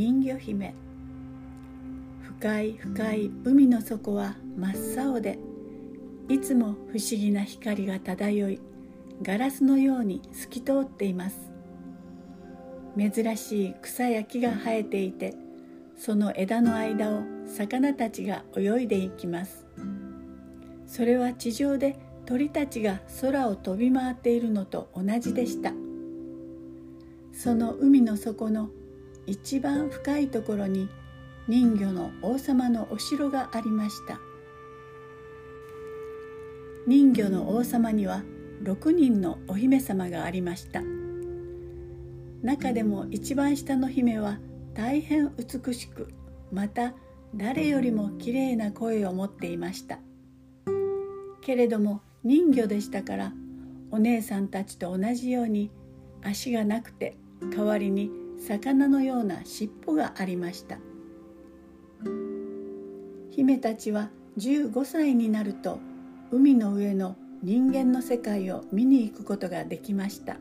人魚姫。深い深い海の底は真っ青でいつも不思議な光が漂いガラスのように透き通っています。珍しい草や木が生えていてその枝の間を魚たちが泳いでいきます。それは地上で鳥たちが空を飛び回っているのと同じでした。その海の底の一番深いところに人魚の王様のお城がありました。人魚の王様には6人のお姫様がありました。中でも一番下の姫は大変美しくまた誰よりもきれいな声を持っていました。けれども人魚でしたからお姉さんたちと同じように足がなくて代わりに魚のような尻尾がありました。姫たちは15歳になると海の上の人間の世界を見に行くことができました。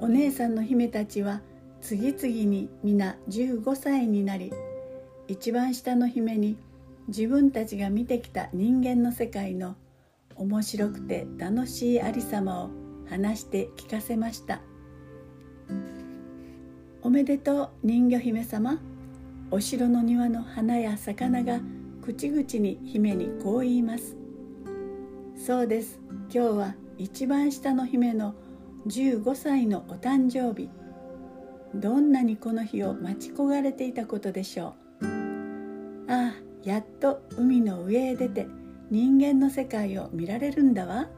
お姉さんの姫たちは次々に皆15歳になり一番下の姫に自分たちが見てきた人間の世界の面白くて楽しいありさまを話して聞かせました。おめでとう人魚姫様。お城の庭の花や魚が口々に姫にこう言います。そうです。今日は一番下の姫の15歳のお誕生日。どんなにこの日を待ち焦がれていたことでしょう。ああやっと海の上へ出て人間の世界を見られるんだわ。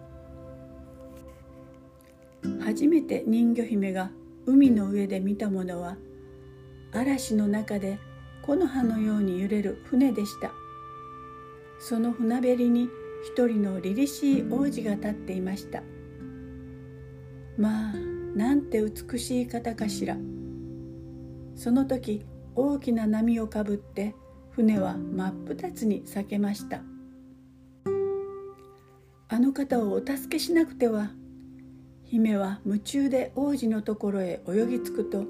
初めて人魚姫が海の上で見たものは嵐の中で木の葉のように揺れる船でした。その船べりに一人の凛々しい王子が立っていました。まあなんて美しい方かしら。その時大きな波をかぶって船は真っ二つに裂けました。あの方をお助けしなくては。姫は夢中で王子のところへ泳ぎ着くと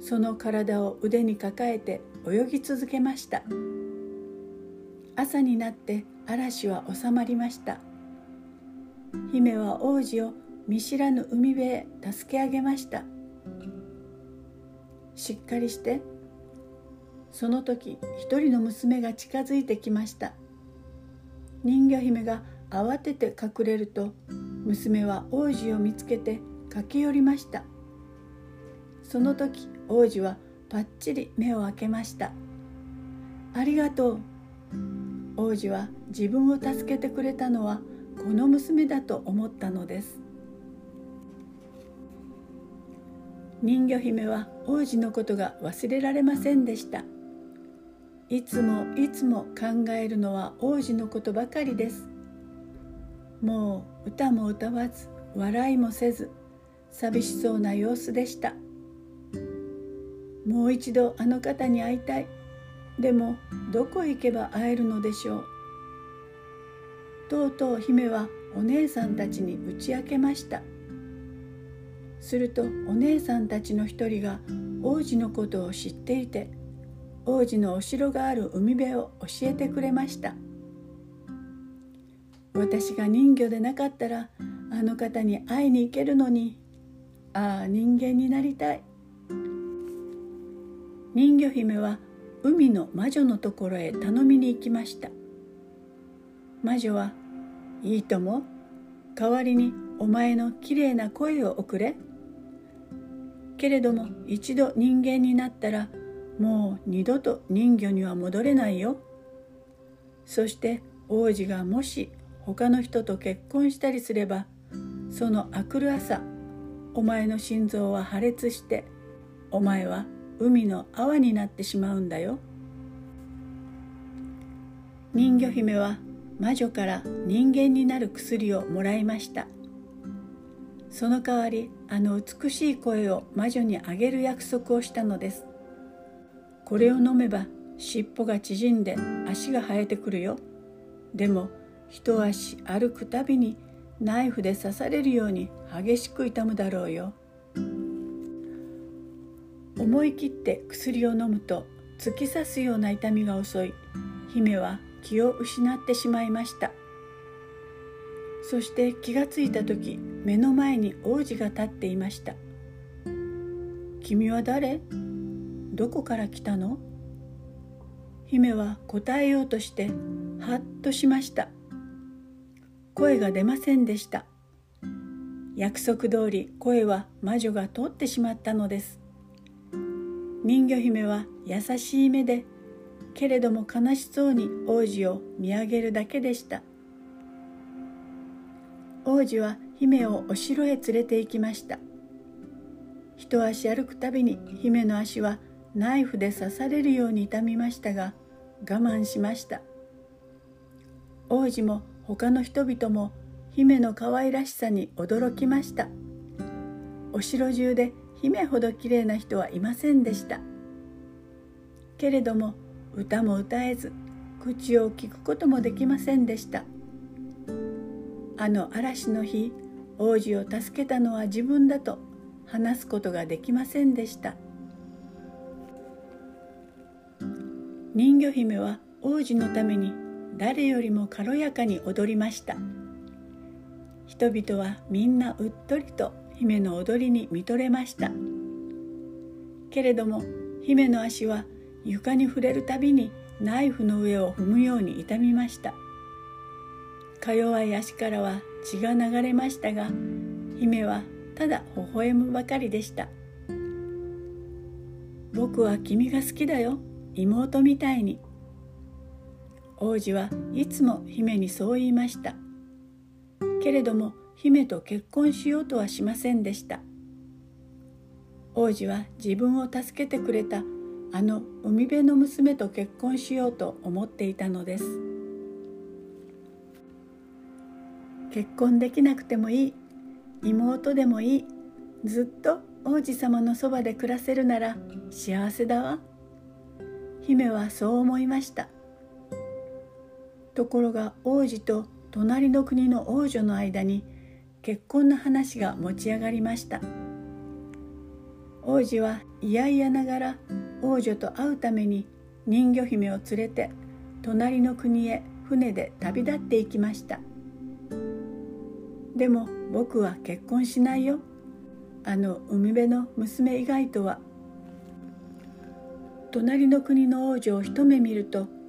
その体を腕に抱えて泳ぎ続けました。朝になって嵐は収まりました。姫は王子を見知らぬ海辺へ助け上げました。しっかりしてその時一人の娘が近づいてきました。人魚姫が慌てて隠れると娘は王子を見つけて駆け寄りました。その時王子はぱっちり目を開けました。ありがとう。王子は自分を助けてくれたのはこの娘だと思ったのです。人魚姫は王子のことが忘れられませんでした。いつもいつも考えるのは王子のことばかりです。もう歌も歌わず笑いもせず寂しそうな様子でした。もう一度あの方に会いたい。でもどこへ行けば会えるのでしょう。とうとう姫はお姉さんたちに打ち明けました。するとお姉さんたちの一人が王子のことを知っていて王子のお城がある海辺を教えてくれました。私が人魚でなかったらあの方に会いに行けるのにああ人間になりたい。人魚姫は海の魔女のところへ頼みに行きました。魔女は「いいとも。代わりにお前のきれいな声を送れ」けれども一度人間になったらもう二度と人魚には戻れないよ。そして王子がもし他の人と結婚したりすればそのあくる朝お前の心臓は破裂してお前は海の泡になってしまうんだよ。人魚姫は魔女から人間になる薬をもらいました。その代わりあの美しい声を魔女にあげる約束をしたのです。これを飲めば尻尾が縮んで足が生えてくるよ。でも一足歩くたびにナイフで刺されるように激しく痛むだろうよ。思い切って薬を飲むと突き刺すような痛みが襲い姫は気を失ってしまいました。そして気がついた時目の前に王子が立っていました「君は誰？どこから来たの?」姫は答えようとしてはっとしました。声が出ませんでした。約束通り声は魔女が通ってしまったのです。人魚姫は優しい目でけれども悲しそうに王子を見上げるだけでした。王子は姫をお城へ連れて行きました。一足歩くたびに姫の足はナイフで刺されるように痛みましたが我慢しました。王子も他の人々も姫の可愛らしさに驚きました。お城中で姫ほど綺麗な人はいませんでした。けれども歌も歌えず口を聞くこともできませんでした。あの嵐の日王子を助けたのは自分だと話すことができませんでした。人魚姫は王子のために誰よりも軽やかに踊りました。人々はみんなうっとりと姫の踊りに見とれました。けれども姫の足は床に触れるたびにナイフの上を踏むように痛みました。か弱い足からは血が流れましたが姫はただ微笑むばかりでした。僕は君が好きだよ妹みたいに。王子はいつも姫にそう言いました。けれども姫と結婚しようとはしませんでした。王子は自分を助けてくれたあの海辺の娘と結婚しようと思っていたのです。結婚できなくてもいい。妹でもいい。ずっと王子様のそばで暮らせるなら幸せだわ。姫はそう思いました。ところが王子と隣の国の王女の間に結婚の話が持ち上がりました。王子は嫌々ながら王女と会うために人魚姫を連れて隣の国へ船で旅立っていきました。でも僕は結婚しないよ。あの海辺の娘以外とは。隣の国の王女を一目見ると「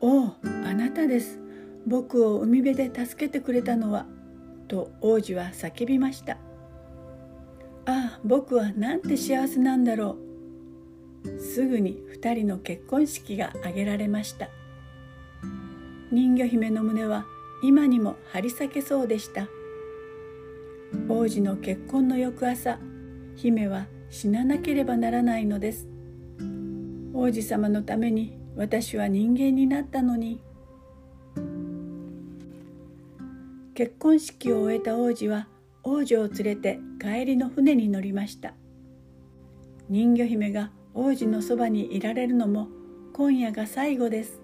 おおあなたです。僕を海辺で助けてくれたのは」と王子は叫びました「ああ僕はなんて幸せなんだろう」すぐに2人の結婚式が挙げられました。人魚姫の胸は今にも張り裂けそうでした。王子の結婚の翌朝姫は死ななければならないのです。王子様のために私は人間になったのに。結婚式を終えた王子は王女を連れて帰りの船に乗りました。人魚姫が王子のそばにいられるのも今夜が最後です。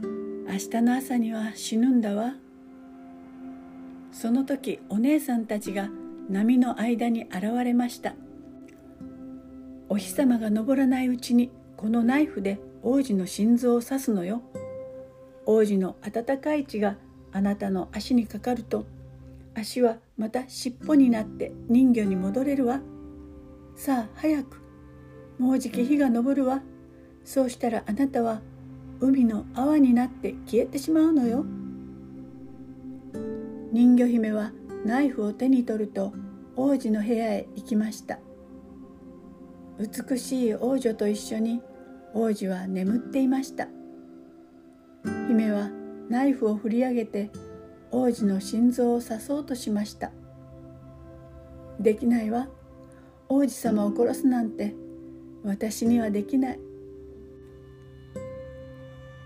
明日の朝には死ぬんだわ。その時お姉さんたちが波の間に現れました。お日様が昇らないうちにこのナイフで王子の心臓を刺すのよ。王子の温かい血があなたの足にかかると足はまた尻尾になって人魚に戻れるわ。さあ早くもうじき日が昇るわ。そうしたらあなたは海の泡になって消えてしまうのよ。人魚姫はナイフを手に取ると王子の部屋へ行きました。美しい王女と一緒に王子は眠っていました。姫はナイフを振り上げて王子の心臓を刺そうとしました。できないわ。王子様を殺すなんて私にはできない。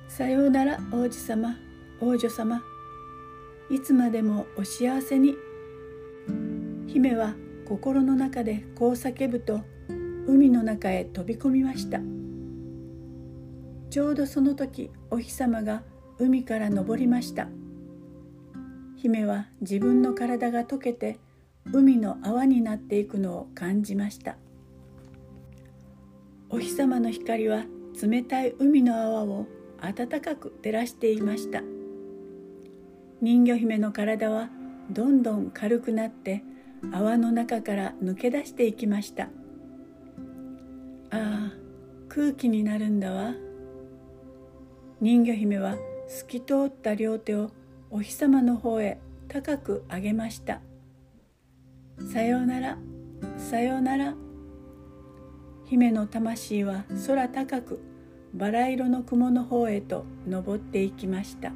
さようなら王子様王女様。いつまでもお幸せに。姫は心の中でこう叫ぶと海の中へ飛び込みました。ちょうどその時お日様が海から昇りました。姫は自分の体が溶けて海の泡になっていくのを感じました。お日様の光は冷たい海の泡を暖かく照らしていました。人魚姫の体はどんどん軽くなって泡の中から抜け出していきました。ああ空気になるんだわ。人魚姫は透き通った両手をお日様の方へ高く上げましたさようならさようなら姫の魂は空高くバラ色の雲の方へと登っていきました。